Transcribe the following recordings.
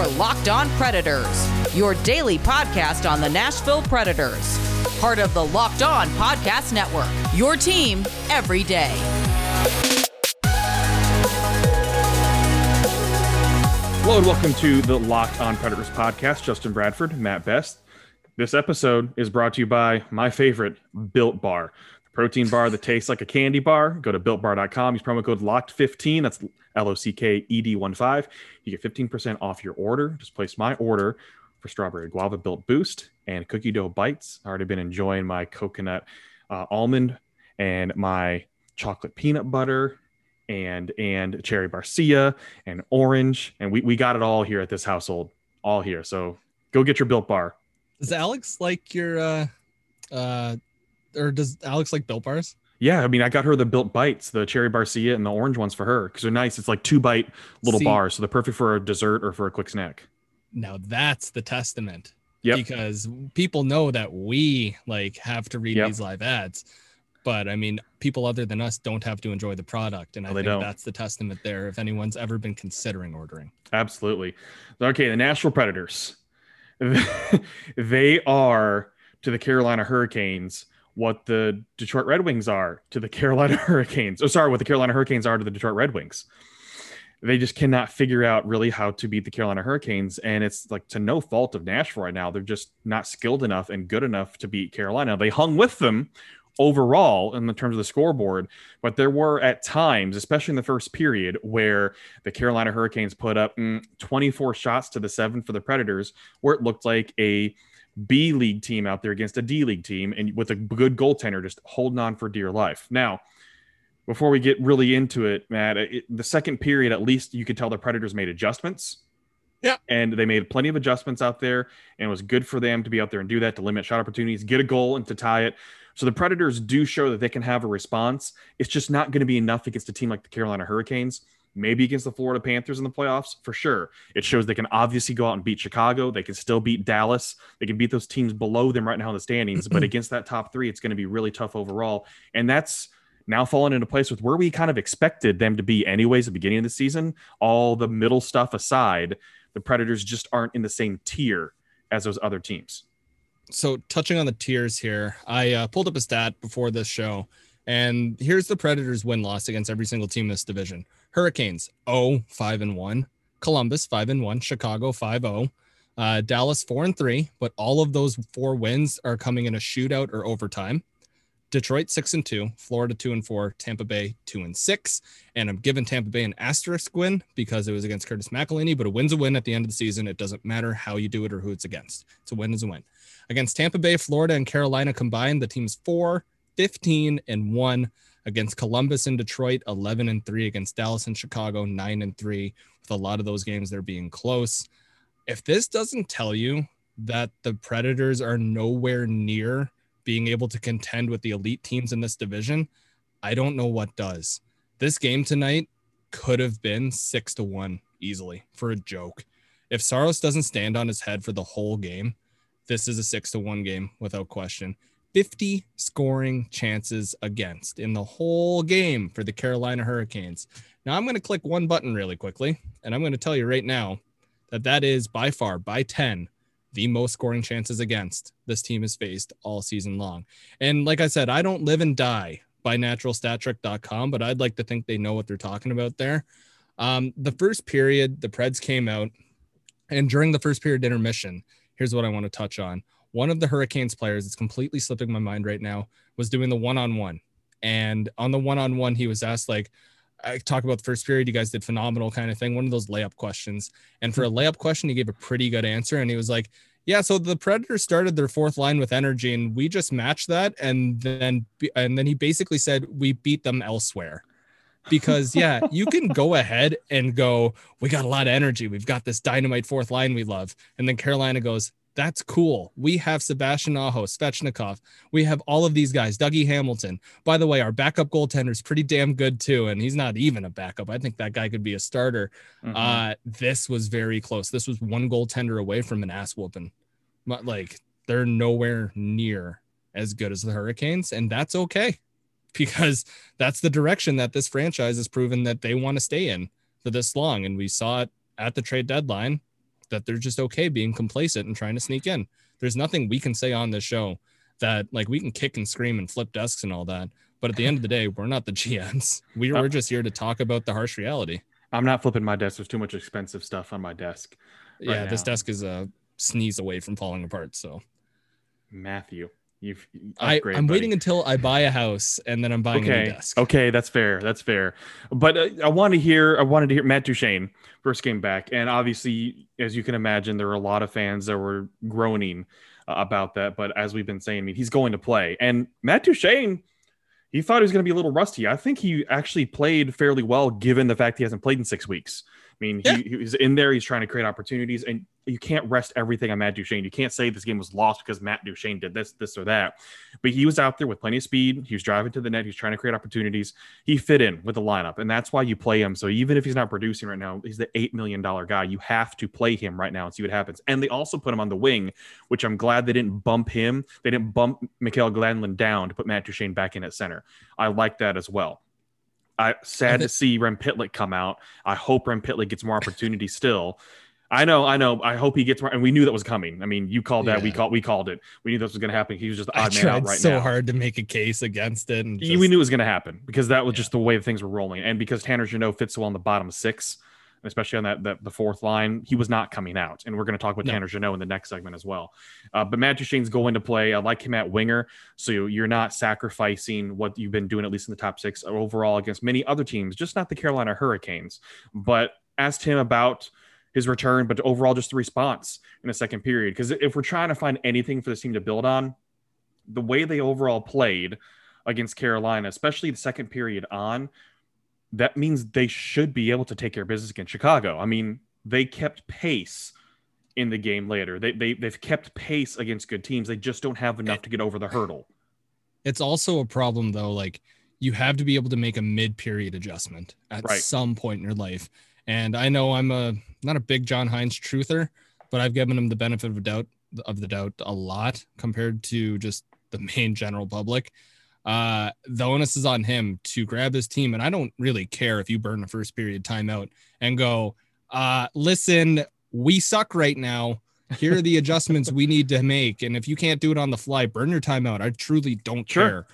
Your Locked On Predators, your daily podcast on the Nashville Predators. Part of the Locked On Podcast Network, your team every day. Hello and welcome to the Locked On Predators podcast. Justin Bradford, Matt Best. This episode is brought to you by my favorite, Built Bar protein bar that tastes like a candy bar. Go to builtbar.com. Use promo code LOCKED15. That's L O C K E D 1 5. You get 15% off your order. Just place my order for strawberry guava built boost and cookie dough bites. I already been enjoying my coconut uh, almond and my chocolate peanut butter and and cherry barcia and orange and we, we got it all here at this household all here so go get your built bar does alex like your uh uh or does alex like built bars yeah, I mean, I got her the built bites, the cherry barcia and the orange ones for her because they're nice. It's like two bite little See, bars, so they're perfect for a dessert or for a quick snack. Now that's the testament. Yeah. Because people know that we like have to read yep. these live ads, but I mean, people other than us don't have to enjoy the product, and I think don't. that's the testament there. If anyone's ever been considering ordering, absolutely. Okay, the Nashville Predators, they are to the Carolina Hurricanes what the Detroit Red Wings are to the Carolina Hurricanes. Oh, sorry, what the Carolina Hurricanes are to the Detroit Red Wings. They just cannot figure out really how to beat the Carolina Hurricanes. And it's like to no fault of Nashville right now. They're just not skilled enough and good enough to beat Carolina. They hung with them overall in the terms of the scoreboard, but there were at times, especially in the first period, where the Carolina Hurricanes put up mm, 24 shots to the seven for the Predators, where it looked like a B League team out there against a D League team and with a good goaltender just holding on for dear life. Now, before we get really into it, Matt, it, the second period, at least you could tell the Predators made adjustments. Yeah. And they made plenty of adjustments out there, and it was good for them to be out there and do that to limit shot opportunities, get a goal, and to tie it. So the Predators do show that they can have a response. It's just not going to be enough against a team like the Carolina Hurricanes maybe against the Florida Panthers in the playoffs for sure. It shows they can obviously go out and beat Chicago. They can still beat Dallas. They can beat those teams below them right now in the standings. but against that top three, it's going to be really tough overall. And that's now fallen into place with where we kind of expected them to be, anyways, at the beginning of the season. All the middle stuff aside, the Predators just aren't in the same tier as those other teams. So, touching on the tiers here, I uh, pulled up a stat before this show, and here's the Predators' win loss against every single team in this division. Hurricanes, 0, 5 and 1. Columbus, 5 and 1. Chicago, 5 0. Uh, Dallas, 4 and 3. But all of those four wins are coming in a shootout or overtime. Detroit, 6 and 2. Florida, 2 and 4. Tampa Bay, 2 and 6. And I'm giving Tampa Bay an asterisk win because it was against Curtis McElhinney, but a win's a win at the end of the season. It doesn't matter how you do it or who it's against. It's a win is a win. Against Tampa Bay, Florida, and Carolina combined, the team's 4, 15, and 1 against Columbus and Detroit, 11 and 3 against Dallas and Chicago, 9 and 3 with a lot of those games they're being close. If this doesn't tell you that the Predators are nowhere near being able to contend with the elite teams in this division, I don't know what does. This game tonight could have been 6 to 1 easily for a joke. If Saros doesn't stand on his head for the whole game, this is a 6 to 1 game without question. 50 scoring chances against in the whole game for the Carolina Hurricanes. Now, I'm going to click one button really quickly, and I'm going to tell you right now that that is by far, by 10, the most scoring chances against this team has faced all season long. And like I said, I don't live and die by naturalstattrick.com, but I'd like to think they know what they're talking about there. Um, the first period, the Preds came out, and during the first period intermission, here's what I want to touch on one of the Hurricanes players, it's completely slipping my mind right now, was doing the one on one. And on the one on one, he was asked, like, I talk about the first period, you guys did phenomenal kind of thing, one of those layup questions. And for a layup question, he gave a pretty good answer. And he was like, yeah, so the Predators started their fourth line with energy, and we just matched that. And then, and then he basically said, we beat them elsewhere because yeah, you can go ahead and go, we got a lot of energy. We've got this dynamite fourth line we love. And then Carolina goes, that's cool. We have Sebastian Aho, Svechnikov. We have all of these guys, Dougie Hamilton. By the way, our backup goaltender is pretty damn good too. And he's not even a backup. I think that guy could be a starter. Mm-hmm. Uh, this was very close. This was one goaltender away from an ass whooping. Like they're nowhere near as good as the Hurricanes. And that's okay because that's the direction that this franchise has proven that they want to stay in for this long. And we saw it at the trade deadline that they're just okay being complacent and trying to sneak in. There's nothing we can say on this show that like we can kick and scream and flip desks and all that. But at the end of the day, we're not the GMs. We, we're just here to talk about the harsh reality. I'm not flipping my desk. There's too much expensive stuff on my desk. Right yeah, this desk is a sneeze away from falling apart. So Matthew, you've I, I'm buddy. waiting until I buy a house and then I'm buying a new okay. desk. okay that's fair that's fair. But uh, i want to hear i wanted to hear matt duchene first came back and obviously as you can imagine there were a lot of fans that were groaning uh, about that but as we've been saying i mean he's going to play. And matt duchene he thought he was going to be a little rusty. I think he actually played fairly well given the fact he hasn't played in six weeks mean Yeah. he, he's in there he's trying to create opportunities and you can't rest everything on matt duchene you can't say this game was lost because matt duchene did this this or that but he was out there with plenty of speed. He was driving to the net. He was trying to create opportunities. He fit in with the lineup, and that's why you play him. So even if he's not producing right now, he's the eight million dollar guy. You have to play him right now and see what happens. And they also put him on the wing, which I'm glad they didn't bump him. They didn't bump Mikael Granlund down to put Matt Duchene back in at center. I like that as well. I sad to see Rem Pitlick come out. I hope Rem Pitlick gets more opportunity still. I know, I know. I hope he gets more, and we knew that was coming. I mean, you called that. We called. We called it. We knew this was going to happen. He was just the I odd man tried out right so now. hard to make a case against it. And just- we knew it was going to happen because that was Yeah. just the way things were rolling, and because Tanner Jeannot fits well in the bottom six, especially on that, that the fourth line, he was not coming out. And we're going to talk about No. Tanner Jeannot in the next segment as well. Uh, but Matt Duchene's going to play. I like him at winger, so you're not sacrificing what you've been doing at least in the top six overall against many other teams, just not the Carolina Hurricanes. But asked him about his return, but overall just the response in the second period. Because if we're trying to find anything for this team to build on, the way they overall played against Carolina, especially the second period on, that means they should be able to take care of business against Chicago. I mean, they kept pace in the game later. They, they they've kept pace against good teams. They just don't have enough to get over the hurdle. It's also a problem though. Like you have to be able to make a mid-period adjustment at Right. some point in your life. And I know I'm a not a big John Hynes truther, but I've given him the benefit of doubt of the doubt a lot compared to just the main general public. Uh, the onus is on him to grab his team, and I don't really care if you burn the first period timeout and go, uh, listen, we suck right now. Here are the adjustments we need to make, and if you can't do it on the fly, burn your timeout. I truly don't Sure.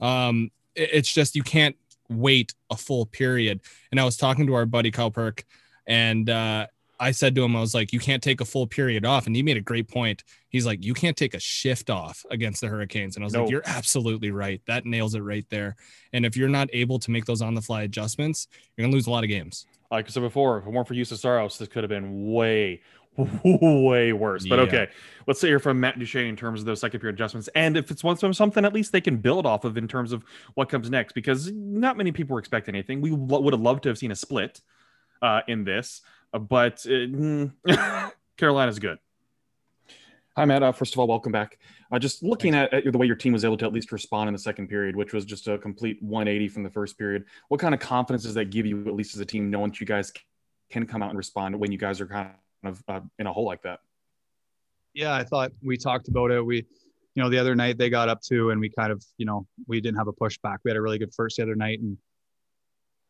care. Um, it- it's just you can't wait a full period. And I was talking to our buddy Kyle Perk, and uh, I said to him, I was like, you can't take a full period off. And he made a great point. He's like, you can't take a shift off against the Hurricanes. And I was No. like, you're absolutely right. That nails it right there. And if you're not able to make those on the fly adjustments, you're going to lose a lot of games. Like I said before, if it weren't for Juuse Saros, this could have been way, way worse. But Yeah. okay, let's hear from Matt Duchene in terms of those second period adjustments, and if it's once something at least they can build off of in terms of what comes next, because not many people were expecting anything. We would have loved to have seen a split uh, in this, but uh, mm, Carolina's good. Hi, Matt. Uh, first of all, welcome back. Uh, just looking at, at the way your team was able to at least respond in the second period, which was just a complete 180 from the first period. What kind of confidence does that give you, at least as a team, knowing that you guys can come out and respond when you guys are kind of uh, in a hole like that? yeah, I thought we talked about it. We, you know, the other night they got up to, and we kind of, you know, we didn't have a pushback. We had a really good first the other night, and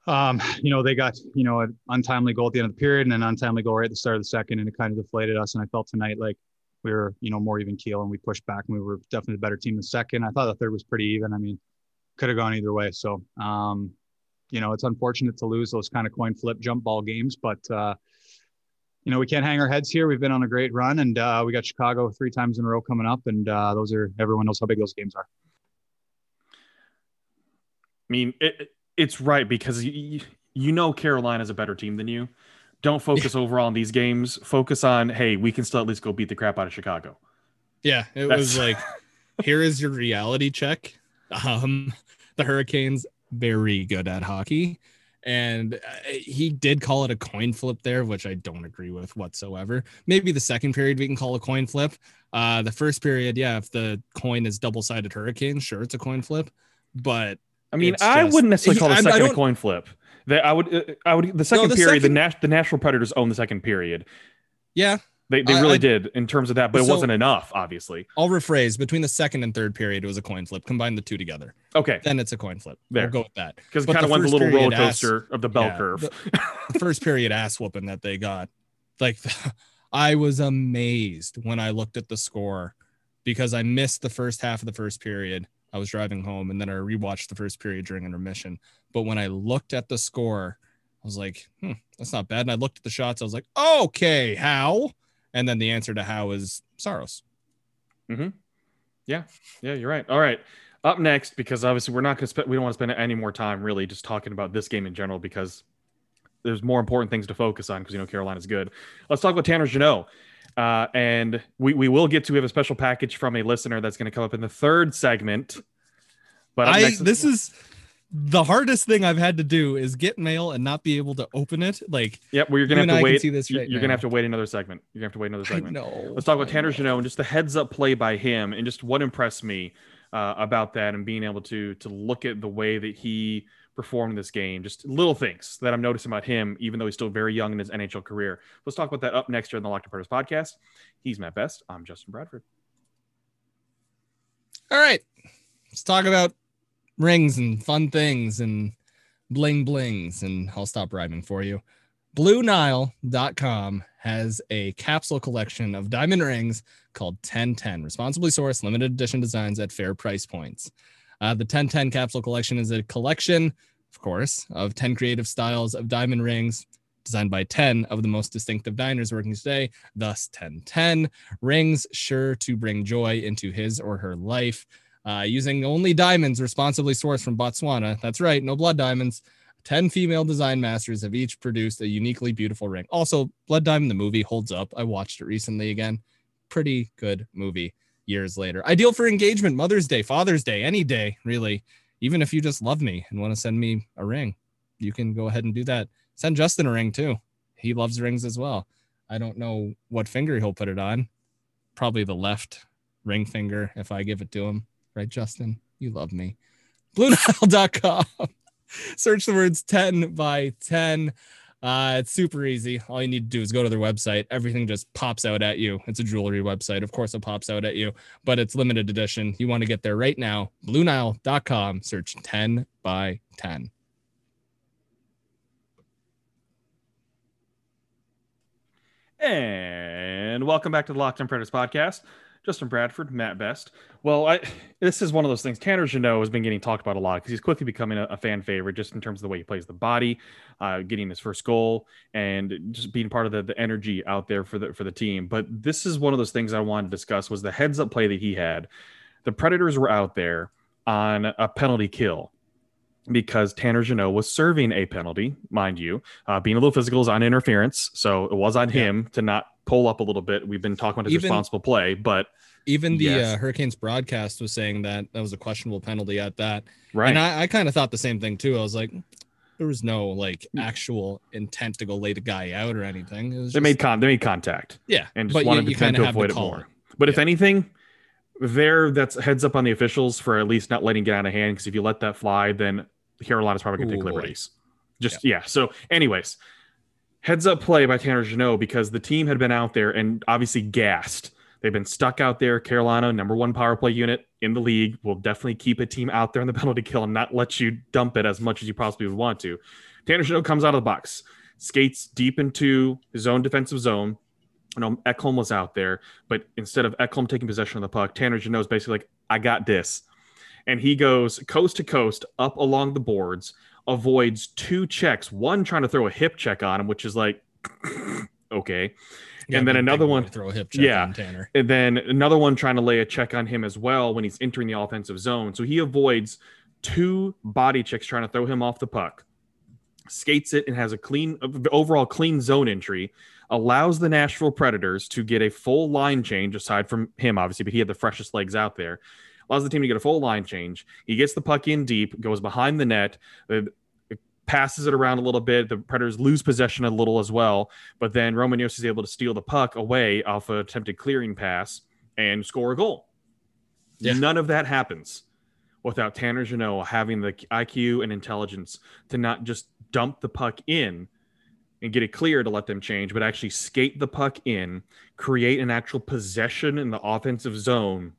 um, you know, they got, you know, an untimely goal at the end of the period and an untimely goal right at the start of the second, and it kind of deflated us. And I felt tonight like we were, you know, more even keel, and we pushed back, and we were definitely the better team in the second. I thought the third was pretty even. I mean, could have gone either way. So, um, you know, it's unfortunate to lose those kind of coin flip jump ball games, but. uh you know, we can't hang our heads here. We've been on a great run, and uh, we got Chicago three times in a row coming up, and uh, those are everyone knows how big those games are. I mean, it, it's right because you, you know Carolina's a better team than you. Don't focus overall on these games. Focus on, hey, we can still at least go beat the crap out of Chicago. Yeah, it That's- was like, here is your reality check. Um, the Hurricanes very good at hockey, and uh, he did call it a coin flip there, which I don't agree with whatsoever. Maybe the second period we can call a coin flip. Uh, the first period, yeah, if the coin is double sided Hurricane, sure, it's a coin flip, but I mean, It's I just- wouldn't necessarily call I- the I second a coin flip. That I would, uh, I would the second the period. second- The Nash, the Nashville Predators own the second period. yeah, They, they I- really I- did in terms of that, but it wasn't enough, obviously. I'll rephrase. Between the second and third period, it was a coin flip. Combine the two together, Okay, then it's a coin flip. There. We'll go with that. because it kind of the went the little roller period ass- coaster of the bell yeah, curve. the- the first period ass whooping that they got. Like I was amazed when I looked at the score because I missed the first half of the first period. I was driving home and then I rewatched the first period during intermission. But when I looked at the score, I was like, hmm, that's not bad. And I looked at the shots. I was like, okay, how? And then the answer to how is Saros. Mm-hmm. Yeah, yeah, you're right. All right. Up next, because obviously we're not going to spend, we don't want to spend any more time really just talking about this game in general because there's more important things to focus on because you know Carolina's good. Let's talk about Tanner Jeannot. Uh, and we, we will get to we have a special package from a listener that's going to come up in the third segment. But I next, this is the hardest thing I've had to do is get mail and not be able to open it. Like, yep, well, you're gonna have to wait. See this right you're gonna have to wait another segment. You're gonna have to wait another segment. No, let's talk about Tanner Jeannot and just the heads up play by him and just what impressed me uh, about that and being able to to look at the way that he performed in this game. Just little things that I'm noticing about him, even though he's still very young in his NHL career. Let's talk about that up next here in the Locked Predators podcast. He's Matt Best. I'm Justin Bradford. All right, let's talk about rings and fun things and bling blings, and I'll stop rhyming for you. BlueNile.com has a capsule collection of diamond rings called 1010, responsibly sourced, limited edition designs at fair price points. Uh, the 1010 capsule collection is a collection, of course, of 10 creative styles of diamond rings designed by 10 of the most distinctive diners working today, thus 1010 rings sure to bring joy into his or her life. Uh, using only diamonds responsibly sourced from Botswana. That's right, no blood diamonds. 10 female design masters have each produced a uniquely beautiful ring. Also, Blood Diamond, the movie, holds up. I watched it recently again. Pretty good movie years later. Ideal for engagement, Mother's Day, Father's Day, any day, really. Even if you just love me and want to send me a ring, you can go ahead and do that. Send Justin a ring too. He loves rings as well. I don't know what finger he'll put it on. Probably the left ring finger if I give it to him. Right, Justin? You love me. BlueNile.com. Search the words 10 by 10. Uh, it's super easy. All you need to do is go to their website. Everything just pops out at you. It's a jewelry website. Of course, it pops out at you, but it's limited edition. You want to get there right now. BlueNile.com. Search 10 by 10. And welcome back to the Locked On Predators podcast. Justin Bradford, Matt Best. Well, I this is one of those things. Tanner Jeannot has been getting talked about a lot because he's quickly becoming a, a, fan favorite just in terms of the way he plays the body, uh, getting his first goal, and just being part of the, the energy out there for the for the team. But this is one of those things I wanted to discuss was the heads up play that he had. The Predators were out there on a penalty kill because Tanner Jeannot was serving a penalty, mind you. Uh, being a little physical is on interference, so it was on yeah. him to not pull up a little bit. We've been talking about his even, responsible play, but even the yes. uh, Hurricanes broadcast was saying that that was a questionable penalty at that. Right. And I, I kind of thought the same thing too. I was like, there was no like hmm. actual intent to go lay the guy out or anything. they just, made con they made contact. Yeah. And just wanted you, you to, to avoid it more. But yeah. if anything, there that's heads up on the officials for at least not letting get out of hand because if you let that fly, then Carolina's probably gonna take liberties. Just yeah. yeah. So, anyways, heads up play by Tanner Jeannot because the team had been out there and obviously gassed. They've been stuck out there. Carolina, number one power play unit in the league, will definitely keep a team out there in the penalty kill and not let you dump it as much as you possibly would want to. Tanner Jeannot comes out of the box, skates deep into his own defensive zone. You know, Ekholm was out there, but instead of Ekholm taking possession of the puck, Tanner Jeannot is basically like, I got this. And he goes coast to coast up along the boards, avoids two checks, one trying to throw a hip check on him, which is like, okay. Yeah, and then another one throw a hip check yeah, on Tanner. And then another one trying to lay a check on him as well when he's entering the offensive zone. So he avoids two body checks trying to throw him off the puck. Skates it and has a clean overall clean zone entry. Allows the Nashville Predators to get a full line change aside from him, obviously, but he had the freshest legs out there allows the team to get a full line change. He gets the puck in deep, goes behind the net, uh, passes it around a little bit. The Predators lose possession a little as well, but then Roman Josi is able to steal the puck away off an attempted clearing pass and score a goal. Yeah. None of that happens without Tanner Jeannot having the IQ and intelligence to not just dump the puck in and get it clear to let them change, but actually skate the puck in, create an actual possession in the offensive zone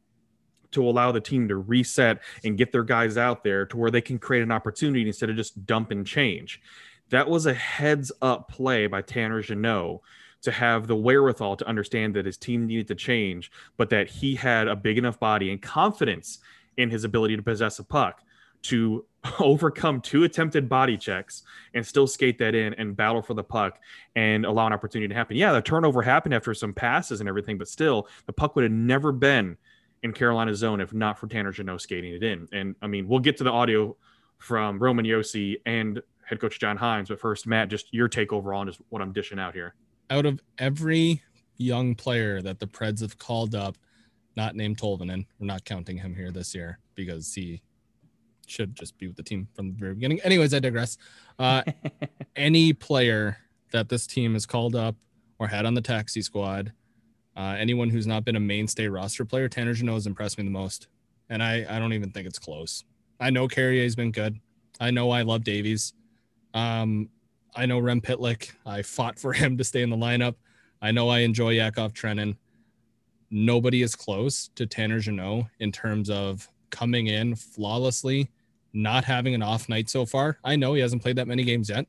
to allow the team to reset and get their guys out there to where they can create an opportunity instead of just dump and change. That was a heads up play by Tanner Jeannot to have the wherewithal to understand that his team needed to change, but that he had a big enough body and confidence in his ability to possess a puck to overcome two attempted body checks and still skate that in and battle for the puck and allow an opportunity to happen. Yeah, the turnover happened after some passes and everything, but still, the puck would have never been in Carolina's zone if not for Tanner Jeannot skating it in. And I mean, we'll get to the audio from Roman Josi and head coach John Hynes, but first, Matt, just your take overall on just what I'm dishing out here. Out of every young player that the Preds have called up, not named Tolvanen, we're not counting him here this year because he should just be with the team from the very beginning. Anyways, I digress. Uh, any player that this team has called up or had on the taxi squad, uh, anyone who's not been a mainstay roster player, Tanner Jeannot has impressed me the most. And I, I don't even think it's close. I know Carrier's been good. I know I love Davies. Um, I know Rem Pitlick. I fought for him to stay in the lineup. I know I enjoy Yakov Trenin. Nobody is close to Tanner Jeannot in terms of coming in flawlessly not having an off night so far. I know he hasn't played that many games yet,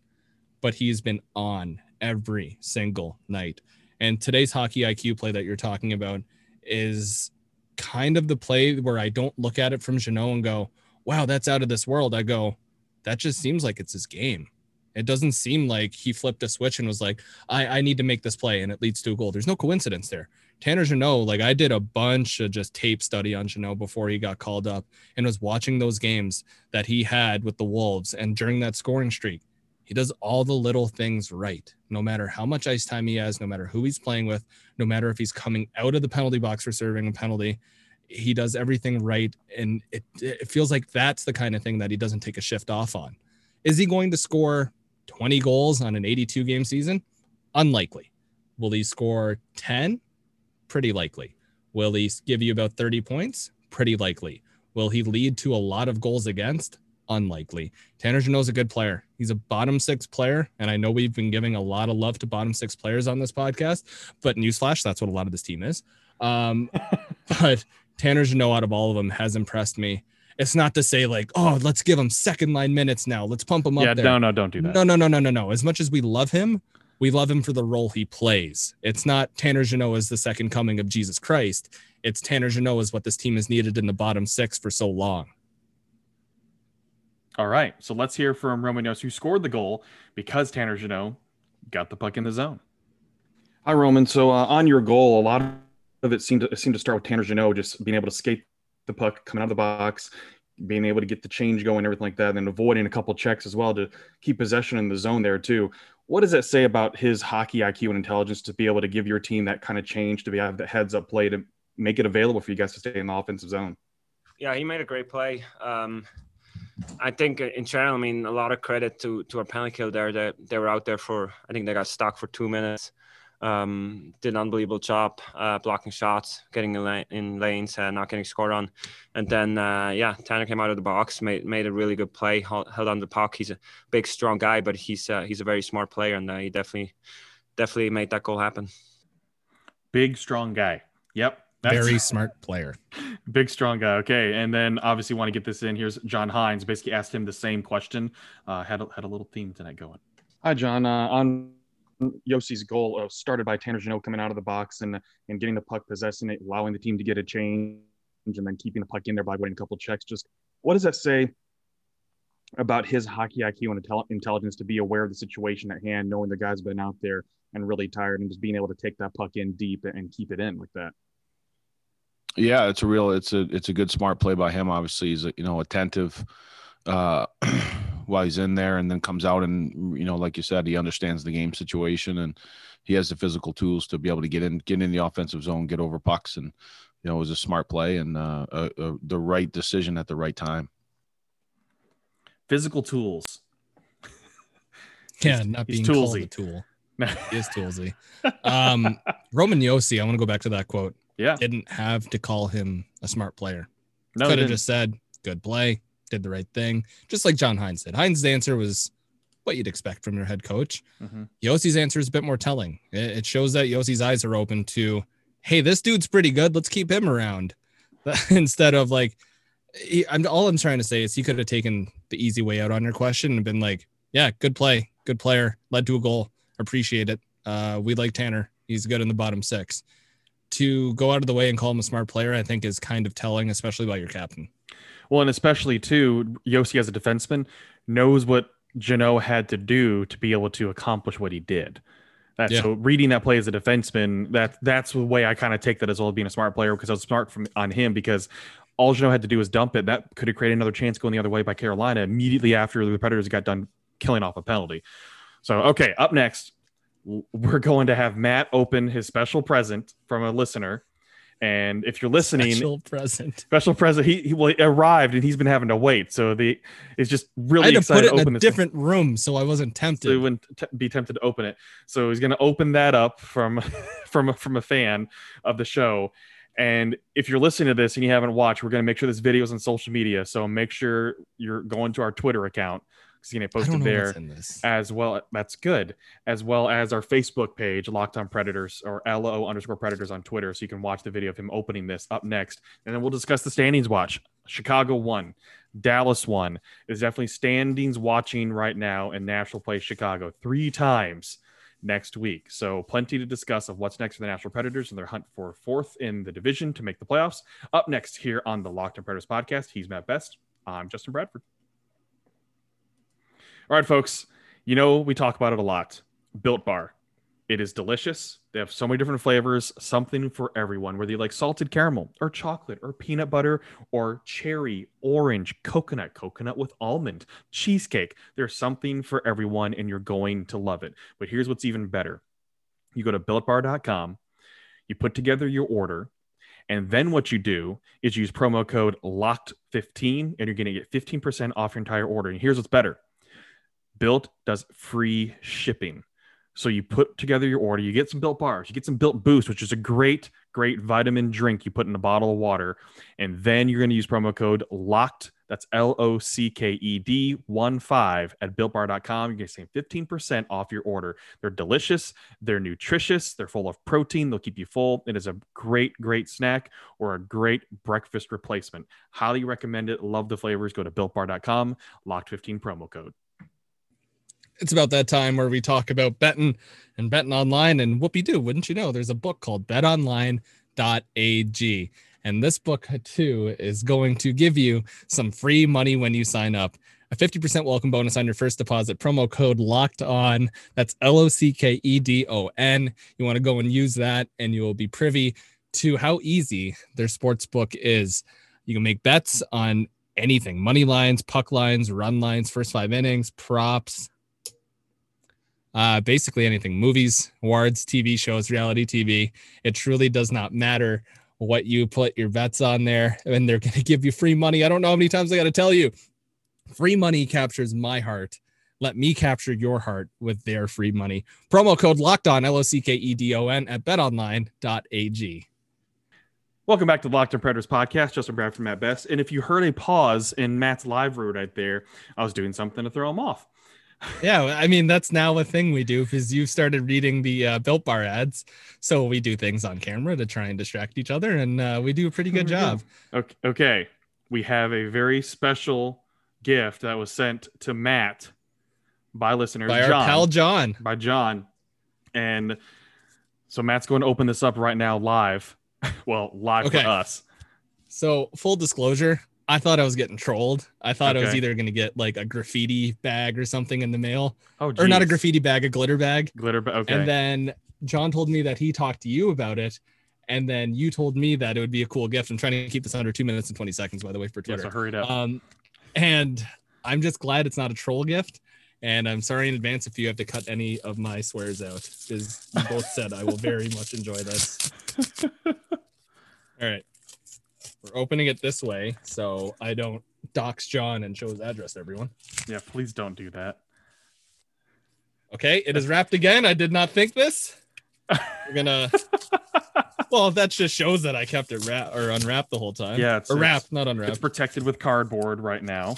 but he's been on every single night. And today's hockey IQ play that you're talking about is kind of the play where I don't look at it from Jeannot and go, wow, that's out of this world. I go, that just seems like it's his game. It doesn't seem like he flipped a switch and was like, I, I need to make this play and it leads to a goal. There's no coincidence there. Tanner Jeannot, like I did a bunch of just tape study on Jeannot before he got called up and was watching those games that he had with the Wolves. And during that scoring streak, he does all the little things right, no matter how much ice time he has, no matter who he's playing with, no matter if he's coming out of the penalty box for serving a penalty. He does everything right. And it, it feels like that's the kind of thing that he doesn't take a shift off on. Is he going to score 20 goals on an 82 game season? Unlikely. Will he score 10? Pretty likely. Will he give you about 30 points? Pretty likely. Will he lead to a lot of goals against? Unlikely. Tanner Jeannot's a good player. He's a bottom six player. And I know we've been giving a lot of love to bottom six players on this podcast, but newsflash, that's what a lot of this team is. Um, but Tanner Jeannot out of all of them has impressed me. It's not to say like, oh, let's give him second line minutes now. Let's pump him up. Yeah, there. no, no, don't do that. No, no, no, no, no, no. As much as we love him, we love him for the role he plays. It's not Tanner Jeannot as the second coming of Jesus Christ. It's Tanner Jeannot as what this team has needed in the bottom six for so long. All right. So let's hear from Roman Josi, who scored the goal because Tanner Jeannot got the puck in the zone. Hi, Roman. So uh, on your goal, a lot of it seemed to seemed to start with Tanner Jeannot just being able to skate the puck coming out of the box, being able to get the change going, everything like that, and avoiding a couple checks as well to keep possession in the zone there too. What does that say about his hockey IQ and intelligence to be able to give your team that kind of change, to be have the heads up play to make it available for you guys to stay in the offensive zone? Yeah, he made a great play. Um, I think in general, I mean, a lot of credit to to our penalty kill there. That they, they were out there for, I think they got stuck for two minutes. Um, did an unbelievable job uh, blocking shots, getting in, in lanes, uh, not getting scored on, and then uh, yeah, Tanner came out of the box, made made a really good play, held, held on the puck. He's a big, strong guy, but he's uh, he's a very smart player, and uh, he definitely definitely made that goal happen. Big, strong guy. Yep. Very smart player. Big, strong guy. Okay. And then obviously want to get this in. Here's John Hynes. Basically asked him the same question. Uh, had, a, had a little theme tonight going. Hi, John. Uh, on Josi's goal started by Tanner Jeannot coming out of the box and and getting the puck, possessing it, allowing the team to get a change, and then keeping the puck in there by waiting a couple checks. Just what does that say about his hockey IQ and intel- intelligence to be aware of the situation at hand, knowing the guy's been out there and really tired, and just being able to take that puck in deep and keep it in like that? Yeah, it's a real, it's a, it's a good smart play by him. Obviously, he's you know attentive uh, while he's in there, and then comes out and you know, like you said, he understands the game situation and he has the physical tools to be able to get in, get in the offensive zone, get over pucks, and you know, it was a smart play and uh, a, a, the right decision at the right time. Physical tools. Yeah, not he's being called toolsy. a tool. He is toolsy. Um, Roman Josi, I want to go back to that quote. yeah. Didn't have to call him a smart player. No, Could have just said, good play, did the right thing, just like John Hynes did. Hynes' answer was what you'd expect from your head coach. Mhm. Josi's answer is a bit more telling. It it shows that Josi's eyes are open to, hey, this dude's pretty good. Let's keep him around. Instead of like, he, I'm all I'm trying to say is he could have taken the easy way out on your question and been like, yeah, good play, good player, led to a goal, appreciate it, Uh, we like Tanner. He's good in the bottom six. To go out of the way and call him a smart player, I think is kind of telling, especially about your captain. Well, and especially too, Josi as a defenseman knows what Jeannot had to do to be able to accomplish what he did. That, Yeah. So reading that play as a defenseman, that that's the way I kind of take that as well being a smart player because I was smart from on him because all Jeannot had to do was dump it. That could have created another chance going the other way by Carolina immediately after the Predators got done killing off a penalty. So okay, up next, we're going to have Matt open his special present from a listener. And if you're listening, Special present. special present. He, he well he arrived and he's been having to wait. So the it's just really I had to excited put it to in open a different room so I wasn't so he tempted. wouldn't t- be tempted to open it. So he's going to open that up from from a- from a fan of the show. And if you're listening to this and you haven't watched, we're going to make sure this video is on social media. So make sure you're going to our Twitter account because you're going to I post don't it know there what's in this. as well. That's good. As well as our Facebook page, Locked On Predators or LO underscore Predators on Twitter. So you can watch the video of him opening this up next. And then we'll discuss the standings watch. Chicago won. Dallas won. There's definitely standings watching right now and Nashville plays Chicago three times next week. So plenty to discuss of what's next for the Nashville Predators and their hunt for fourth in the division to make the playoffs. Up next here on the Locked On Predators podcast, he's Matt Best. I'm Justin Bradford. All right, folks. You know, we talk about it a lot. Built Bar. It is delicious. They have so many different flavors, something for everyone, whether you like salted caramel or chocolate or peanut butter or cherry, orange, coconut, coconut with almond, cheesecake. There's something for everyone, and you're going to love it. But here's what's even better you go to builtbar.com, you put together your order, and then what you do is use promo code LOCKED15, and you're going to get 15% off your entire order. And here's what's better Built does free shipping. So you put together your order, you get some built bars, you get some built boost, which is a great, great vitamin drink you put in a bottle of water. And then you're going to use promo code LOCKED. That's L O C K E D 1 5 at builtbar.com. You're going to save 15% off your order. They're delicious, they're nutritious, they're full of protein, they'll keep you full. It is a great, great snack or a great breakfast replacement. Highly recommend it. Love the flavors. Go to builtbar.com, locked 15 promo code. It's about that time where we talk about betting and betting online and whoopie doo. Wouldn't you know? There's a book called betonline.ag. And this book too is going to give you some free money when you sign up. A 50% welcome bonus on your first deposit. Promo code locked on. That's L O C K E D O N. You want to go and use that, and you will be privy to how easy their sports book is. You can make bets on anything money lines, puck lines, run lines, first five innings, props, uh, basically anything movies, awards, TV shows, reality TV. It truly does not matter what you put your bets on there, and they're going to give you free money. I don't know how many times I got to tell you. Free money captures my heart. Let me capture your heart with their free money. Promo code locked on L O C K E D O N at betonline.ag. Welcome back to the Locked On Predators podcast. Justin Bradford, Matt Best. And if you heard a pause in Matt's live route right there, I was doing something to throw him off. Yeah, I mean that's now a thing we do because you've started reading the uh, Built Bar ads, so we do things on camera to try and distract each other, and uh, we do a pretty good There we go. job. Okay, okay, we have a very special gift that was sent to Matt by listeners, By our John, pal John. by John, and so Matt's going to open this up right now live. well, live Okay. for us. So full disclosure, I thought I was getting trolled. I thought I was either going to get like a graffiti bag or something in the mail, Oh, or not a graffiti bag, a glitter bag. glitter. ba- Okay, And then John told me that he talked to you about it. And then you told me that it would be a cool gift. I'm trying to keep this under two minutes and 20 seconds, by the way, for yeah, Twitter. so hurry up. Um, and I'm just glad it's not a troll gift. And I'm sorry in advance if you have to cut any of my swears out because you both said I will very much enjoy this. All right. We're opening it this way so I don't dox John and show his address to everyone. yeah, please don't do that. Okay, it is wrapped again. I did not think this. We're gonna. well, that just shows that I kept it wrapped or unwrapped the whole time. Yeah, it's- or it's- wrapped, not unwrapped. It's protected with cardboard right now,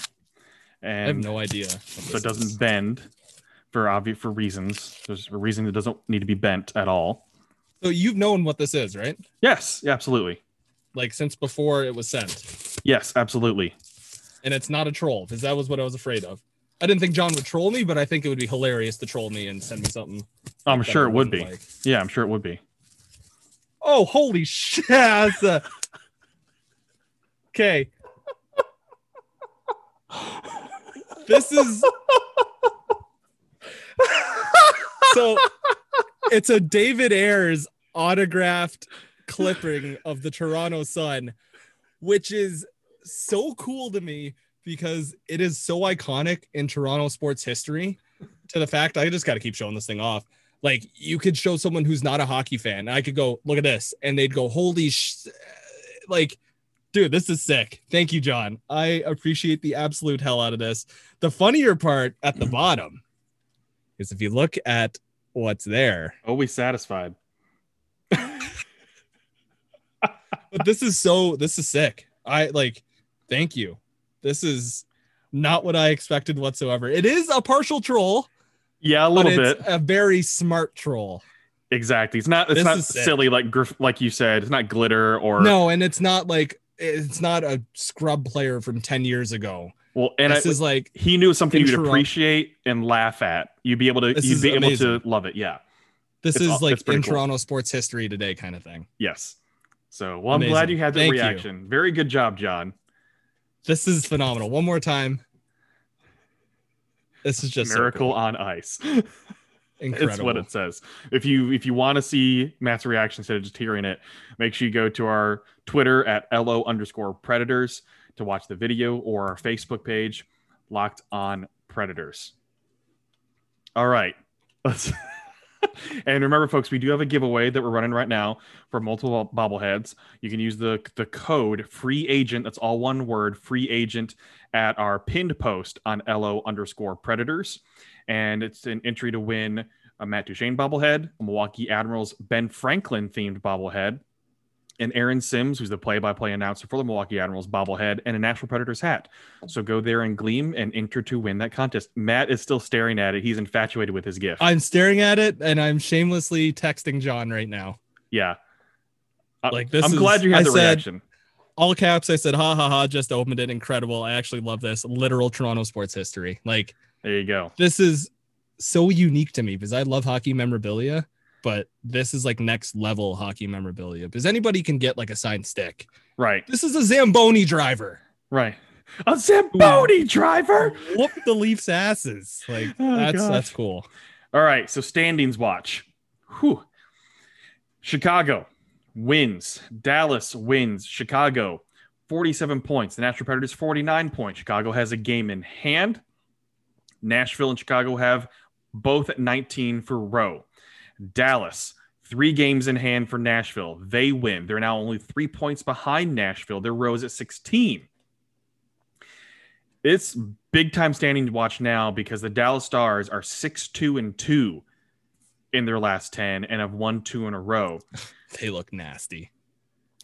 I have no idea. so it doesn't is. bend for obvious for reasons. There's a reason it doesn't need to be bent at all. So you've known what this is, right? Yes, absolutely. Like since before it was sent, Yes, absolutely. and it's not a troll because that was what I was afraid of. I didn't think John would troll me, but I think it would be hilarious to troll me and send me something. I'm sure it would be. like. Yeah, I'm sure it would be. Oh, holy shit. a- Okay. this is so it's a David Ayres autographed clipping of the Toronto Sun, which is so cool to me because it is so iconic in Toronto sports history to the fact I just got to keep showing this thing off. Like you could show someone who's not a hockey fan. I could go, look at this, and they'd go, holy sh uh, like, dude, this is sick. Thank you, John. I appreciate the absolute hell out of this. The funnier part at the bottom is if you look at what's there, Always satisfied. But this is so this is sick. I like thank you. This is not what I expected whatsoever. It is a partial troll, Yeah, a but little it's bit. a very smart troll. Exactly. It's not. It's This not silly like like you said. It's not glitter or No, and it's not like it's not a scrub player from 10 years ago. Well, and I, this is like he knew something in you'd appreciate and laugh at. You'd be able to. This you'd be able to love it. Yeah. this It's is like in cool. Toronto sports history today kind of thing. Yes. So, well, I'm glad you had the Thank you. reaction. Very good job, John. This is phenomenal. One more time. This is just so Miracle cool. on ice. incredible. It's what it says. If you if you want to see Matt's reaction instead of just hearing it, make sure you go to our Twitter at lo underscore predators to watch the video or our Facebook page, Locked on Predators. All right. Let's and remember, folks, we do have a giveaway that we're running right now for multiple bobbleheads. You can use the the code free agent. That's all one word, free agent, at our pinned post on lo underscore predators and it's an entry to win a Matt Duchene bobblehead, a Milwaukee Admirals Ben Franklin themed bobblehead, and Aaron Sims, who's the play-by-play announcer for the Milwaukee Admirals bobblehead, and a Nashville Predators hat. So go there and gleam and enter to win that contest. Matt is still staring at it. He's infatuated with his gift. I'm staring at it and I'm shamelessly texting John right now. yeah. I- Like, this I'm is- glad you had I the said- reaction. All caps, I said, ha ha ha, just opened it. Incredible. I actually love this. Literal Toronto sports history. Like, There you go. this is so unique to me because I love hockey memorabilia, but this is like next level hockey memorabilia because anybody can get like a signed stick. Right. This is a Zamboni driver. Right. A Zamboni driver. Whoop the Leafs asses. Like Oh, that's gosh. that's cool. All right, so standings watch. Whew. Chicago wins. Dallas wins. Chicago 47 points. The Nashville Predators 49 points. Chicago has a game in hand. Nashville and Chicago have both at 19 for row. Dallas three games in hand for Nashville. They win. They're now only three points behind Nashville. Their is at 16. It's big time standing to watch now because the Dallas Stars are 6 2 and 2 in their last 10 and have won two in a row. They look nasty.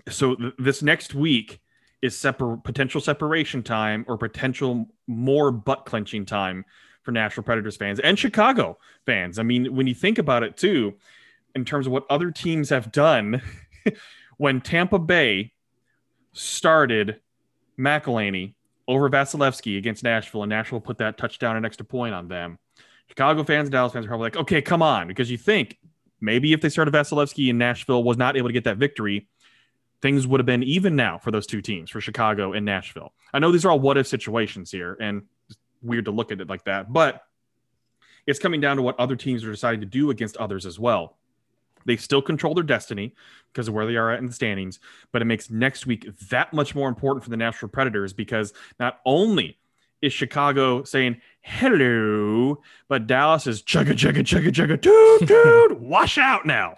So th- this next week is separ- potential separation time or potential more butt clenching time for Nashville Predators fans and Chicago fans. I mean, when you think about it too, in terms of what other teams have done, when Tampa Bay started McElhinney over Vasilevskiy against Nashville, and Nashville put that touchdown and extra point on them. Chicago fans and Dallas fans are probably like, okay, come on, because you think maybe if they started Vasilevskiy and Nashville was not able to get that victory, things would have been even now for those two teams, for Chicago and Nashville. I know these are all what if situations here, and weird to look at it like that, but it's coming down to what other teams are deciding to do against others as well. They still control their destiny because of where they are at in the standings, but it makes next week that much more important for the Nashville Predators because not only is Chicago saying hello, but Dallas is chugga chugga chugga chugga toot toot wash out now.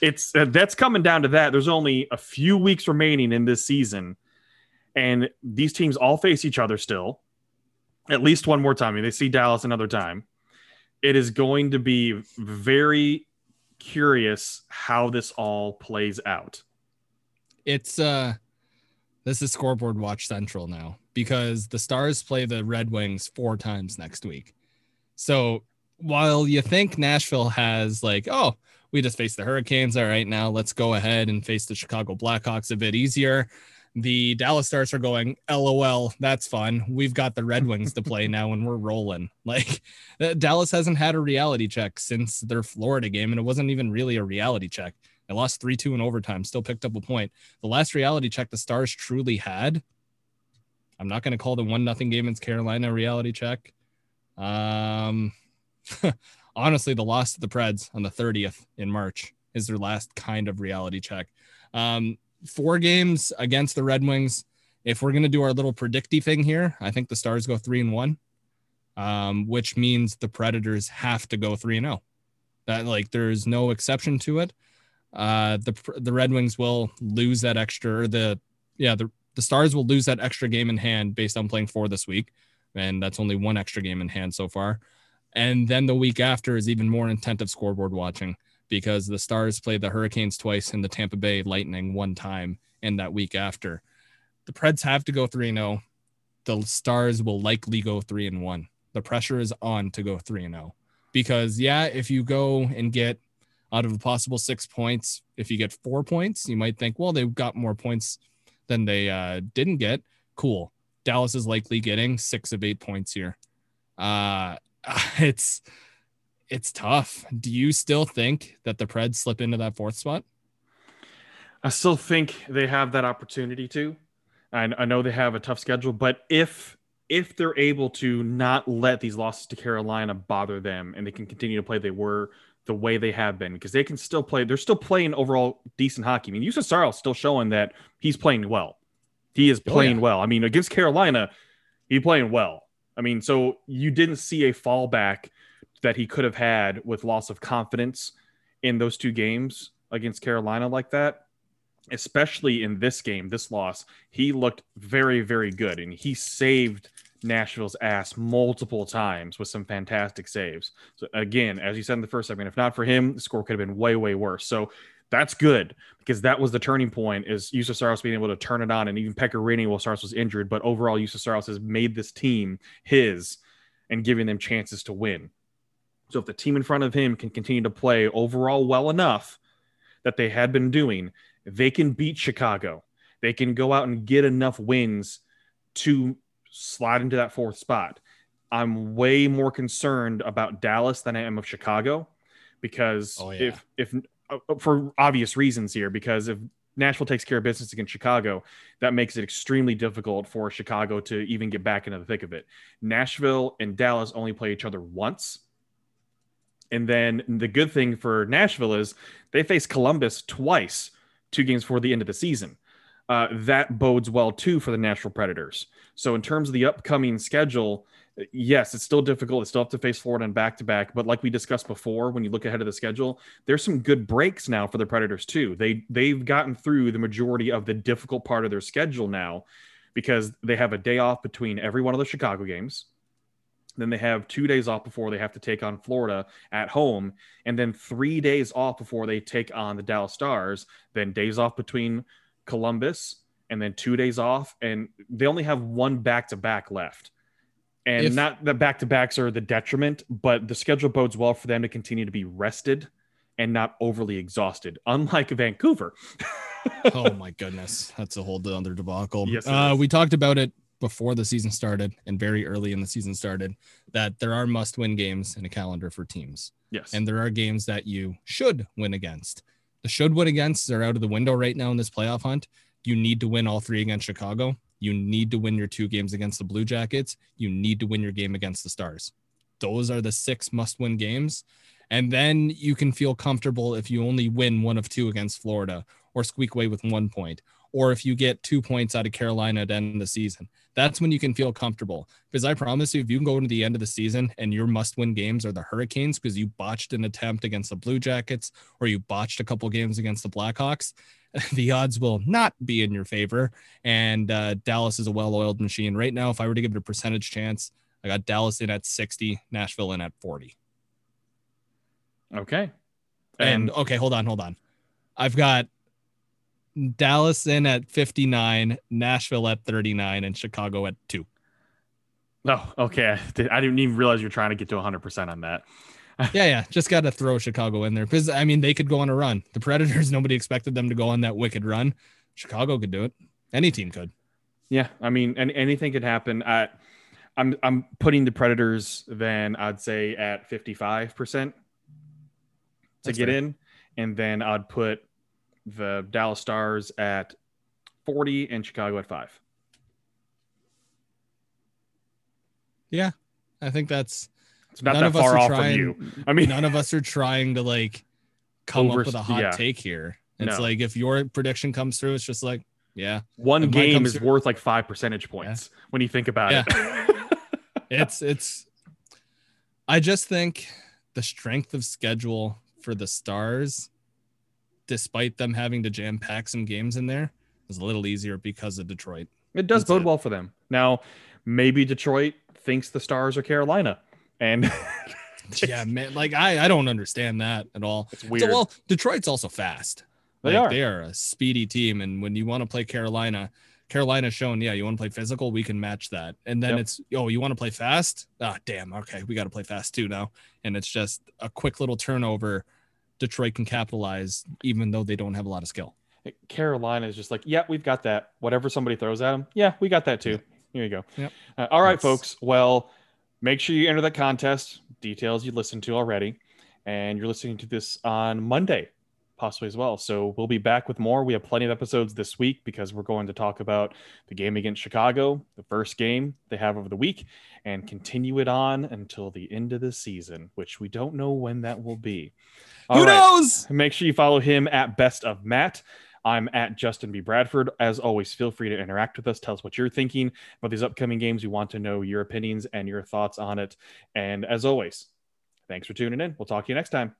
It's uh, that's coming down to that. There's only a few weeks remaining in this season, and these teams all face each other still, at least one more time. I mean, they see Dallas another time. It is going to be very curious how this all plays out. It's uh this is scoreboard watch central now because the Stars play the Red Wings four times next week. So while you think Nashville has like, oh, we just faced the Hurricanes, all right, now let's go ahead and face the Chicago Blackhawks a bit easier. The Dallas Stars are going, LOL, that's fun. We've got the Red Wings to play now and we're rolling. Like uh, Dallas hasn't had a reality check since their Florida game, and it wasn't even really a reality check. They lost 3 2 in overtime, still picked up a point. The last reality check the Stars truly had, I'm not going to call the 1 nothing game against Carolina a reality check. Um, honestly, the loss to the Preds on the 30th in March is their last kind of reality check. Um, four games against the Red Wings. If we're going to do our little predicty thing here, I think the Stars go three and one, um, which means the Predators have to go three and zero. Oh. That like there's no exception to it. Uh, the the Red Wings will lose that extra. Or the yeah the the Stars will lose that extra game in hand based on playing four this week, and that's only one extra game in hand so far. And then the week after is even more intensive scoreboard watching because the Stars played the Hurricanes twice and the Tampa Bay Lightning one time in that week after. The Preds have to go 3 0. The Stars will likely go 3 and 1. The pressure is on to go 3 and 0 because, yeah, if you go and get out of a possible six points, if you get four points, you might think, well, they've got more points than they uh, didn't get. Cool. Dallas is likely getting six of eight points here. Uh, it's it's tough. Do you still think that the Preds slip into that fourth spot? I still think they have that opportunity to. I, I know they have a tough schedule, but if if they're able to not let these losses to Carolina bother them and they can continue to play they were the way they have been because they can still play they're still playing overall decent hockey. I mean, Juuse Saros still showing that he's playing well. He is playing oh, yeah. well. I mean, against Carolina, he's playing well. I mean, so you didn't see a fallback that he could have had with loss of confidence in those two games against Carolina like that. Especially in this game, this loss, he looked very, very good and he saved Nashville's ass multiple times with some fantastic saves. So again, as you said in the first segment, if not for him, the score could have been way, way worse. So that's good because that was the turning point is Juuse Saros being able to turn it on and even Pekka Rinne while Saros was injured. But overall, Juuse Saros has made this team his and giving them chances to win. So if the team in front of him can continue to play overall well enough that they had been doing, they can beat Chicago. They can go out and get enough wins to slide into that fourth spot. I'm way more concerned about Dallas than I am of Chicago because oh, yeah. if if uh, uh, for obvious reasons here because if Nashville takes care of business against Chicago, that makes it extremely difficult for Chicago to even get back into the thick of it. Nashville and Dallas only play each other once. And then the good thing for Nashville is they face Columbus twice, two games before the end of the season. Uh, that bodes well too for the Nashville Predators. So, in terms of the upcoming schedule, yes, it's still difficult. It's still have to face Florida and back to back. But like we discussed before, when you look ahead of the schedule, there's some good breaks now for the Predators too. They they've gotten through the majority of the difficult part of their schedule now because they have a day off between every one of the Chicago games. Then they have two days off before they have to take on Florida at home, and then three days off before they take on the Dallas Stars. Then days off between Columbus, and then two days off, and they only have one back to back left and if, not the back to backs are the detriment, but the schedule bodes well for them to continue to be rested and not overly exhausted, unlike Vancouver. oh my goodness, that's a whole other debacle. Yes, uh, we talked about it before the season started and very early in the season started that there are must-win games in a calendar for teams. Yes, and there are games that you should win against. The should win against are out of the window right now in this playoff hunt. You need to win all three against Chicago. You need to win your two games against the Blue Jackets. You need to win your game against the Stars. Those are the six must win games. And then you can feel comfortable if you only win one of two against Florida or squeak away with one point, or if you get two points out of Carolina at the end of the season. That's when you can feel comfortable. Because I promise you, if you can go into the end of the season and your must win games are the Hurricanes because you botched an attempt against the Blue Jackets or you botched a couple games against the Blackhawks, the odds will not be in your favor. And uh, Dallas is a well oiled machine. Right now, if I were to give it a percentage chance, I got Dallas in at 60, Nashville in at 40. Okay. And, and okay, hold on, hold on. I've got Dallas in at 59, Nashville at 39, and Chicago at two. Oh, okay. I didn't even realize you're trying to get to 100% on that. yeah, yeah. Just got to throw Chicago in there because I mean they could go on a run. The Predators, nobody expected them to go on that wicked run. Chicago could do it. Any team could. Yeah, I mean, and anything could happen. At I'm I'm putting the Predators then I'd say at 55 percent to That's get fair. in, and then I'd put the Dallas Stars at 40 and Chicago at five. Yeah, I think that's It's not none that of us are off trying, from you. I mean, none of us are trying to like come Over- up with a hot yeah. take here. It's No. like if your prediction comes through, it's just like, yeah, one game is through- worth like five percentage points when you think about Yeah. it. it's it's I just think the strength of schedule for the Stars, despite them having to jam pack some games in there, is a little easier because of Detroit. It does That's bode it. well for them. Now, maybe Detroit thinks the Stars are Carolina, and yeah, man, like I I don't understand that at all. it's So, weird. well, Detroit's also fast. They Like, are. They are a speedy team, and when you want to play Carolina, Carolina's shown, yeah, you want to play physical, we can match that. And then Yep. it's, oh, you want to play fast? Ah, damn. Okay, we got to play fast too now. And it's just a quick little turnover. Detroit can capitalize, even though they don't have a lot of skill. Carolina is just like, yeah, we've got that. Whatever somebody throws at them, yeah, we got that too. Here you go. Yep. Uh, all right, Yes. folks. Well, make sure you enter that contest. Details you listened to already, and you're listening to this on Monday, possibly as well. So we'll be back with more. We have plenty of episodes this week because we're going to talk about the game against Chicago, the first game they have over the week, and continue it on until the end of the season, which we don't know when that will be. All Who right. knows? Make sure you follow him at Best of Matt. I'm at Justin B. Bradford. As always, feel free to interact with us. Tell us what you're thinking about these upcoming games. We want to know your opinions and your thoughts on it. And as always, thanks for tuning in. We'll talk to you next time.